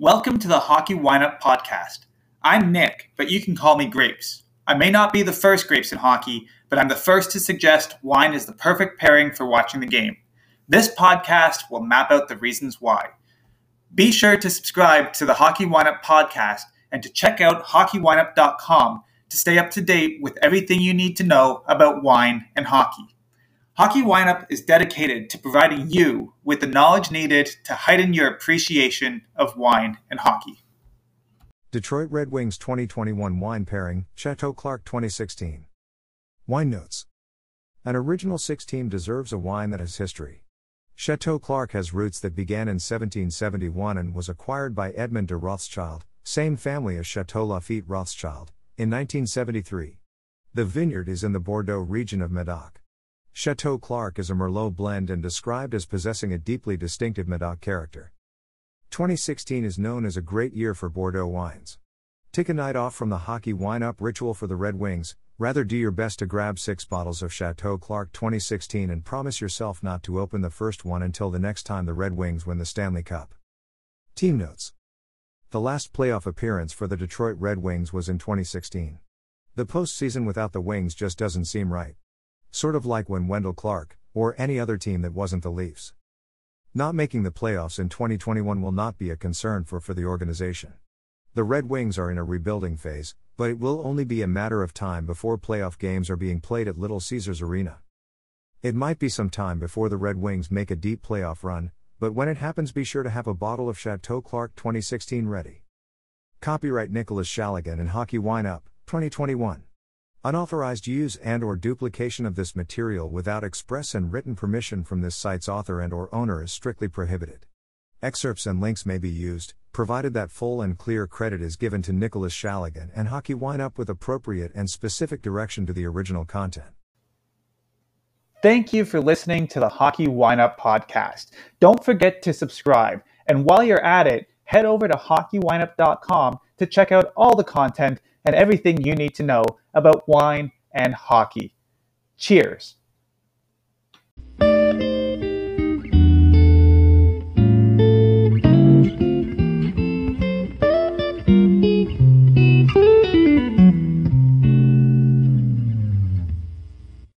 Welcome to the Hockey Wineup Podcast. I'm Nick, but you can call me Grapes. I may not be the first Grapes in hockey, but I'm the first to suggest wine is the perfect pairing for watching the game. This podcast will map out the reasons why. Be sure to subscribe to the Hockey Wineup Podcast and to check out hockeywineup.com to stay up to date with everything you need to know about wine and hockey. Hockey Wineup is dedicated to providing you with the knowledge needed to heighten your appreciation of wine and hockey. Detroit Red Wings 2021 wine pairing, Chateau Clarke 2016. Wine notes. An original six team deserves a wine that has history. Chateau Clarke has roots that began in 1771 and was acquired by Edmond de Rothschild, same family as Chateau Lafite Rothschild, in 1973. The vineyard is in the Bordeaux region of Medoc. Chateau Clarke is a Merlot blend and described as possessing a deeply distinctive Medoc character. 2016 is known as a great year for Bordeaux wines. Take a night off from the hockey wine up ritual for the Red Wings, rather do your best to grab six bottles of Chateau Clarke 2016 and promise yourself not to open the first one until the next time the Red Wings win the Stanley Cup. Team Notes The last playoff appearance for the Detroit Red Wings was in 2016. The postseason without the Wings just doesn't seem right. Sort of like when Wendell Clark, or any other team that wasn't the Leafs. Not making the playoffs in 2021 will not be a concern for, for the organization. The Red Wings are in a rebuilding phase, but it will only be a matter of time before playoff games are being played at Little Caesars Arena. It might be some time before the Red Wings make a deep playoff run, but when it happens, be sure to have a bottle of Chateau Clarke 2016 ready. Copyright Nicholas Shaligan and Hockey Wine Up, 2021. Unauthorized use and or duplication of this material without express and written permission from this site's author and or owner is strictly prohibited. Excerpts and links may be used, provided that full and clear credit is given to Nicholas Shaligan and Hockey Wine Up with appropriate and specific direction to the original content. Thank you for listening to the Hockey Wineup podcast. Don't forget to subscribe. And while you're at it, head over to hockeywineup.com to check out all the content and everything you need to know about wine and hockey. Cheers.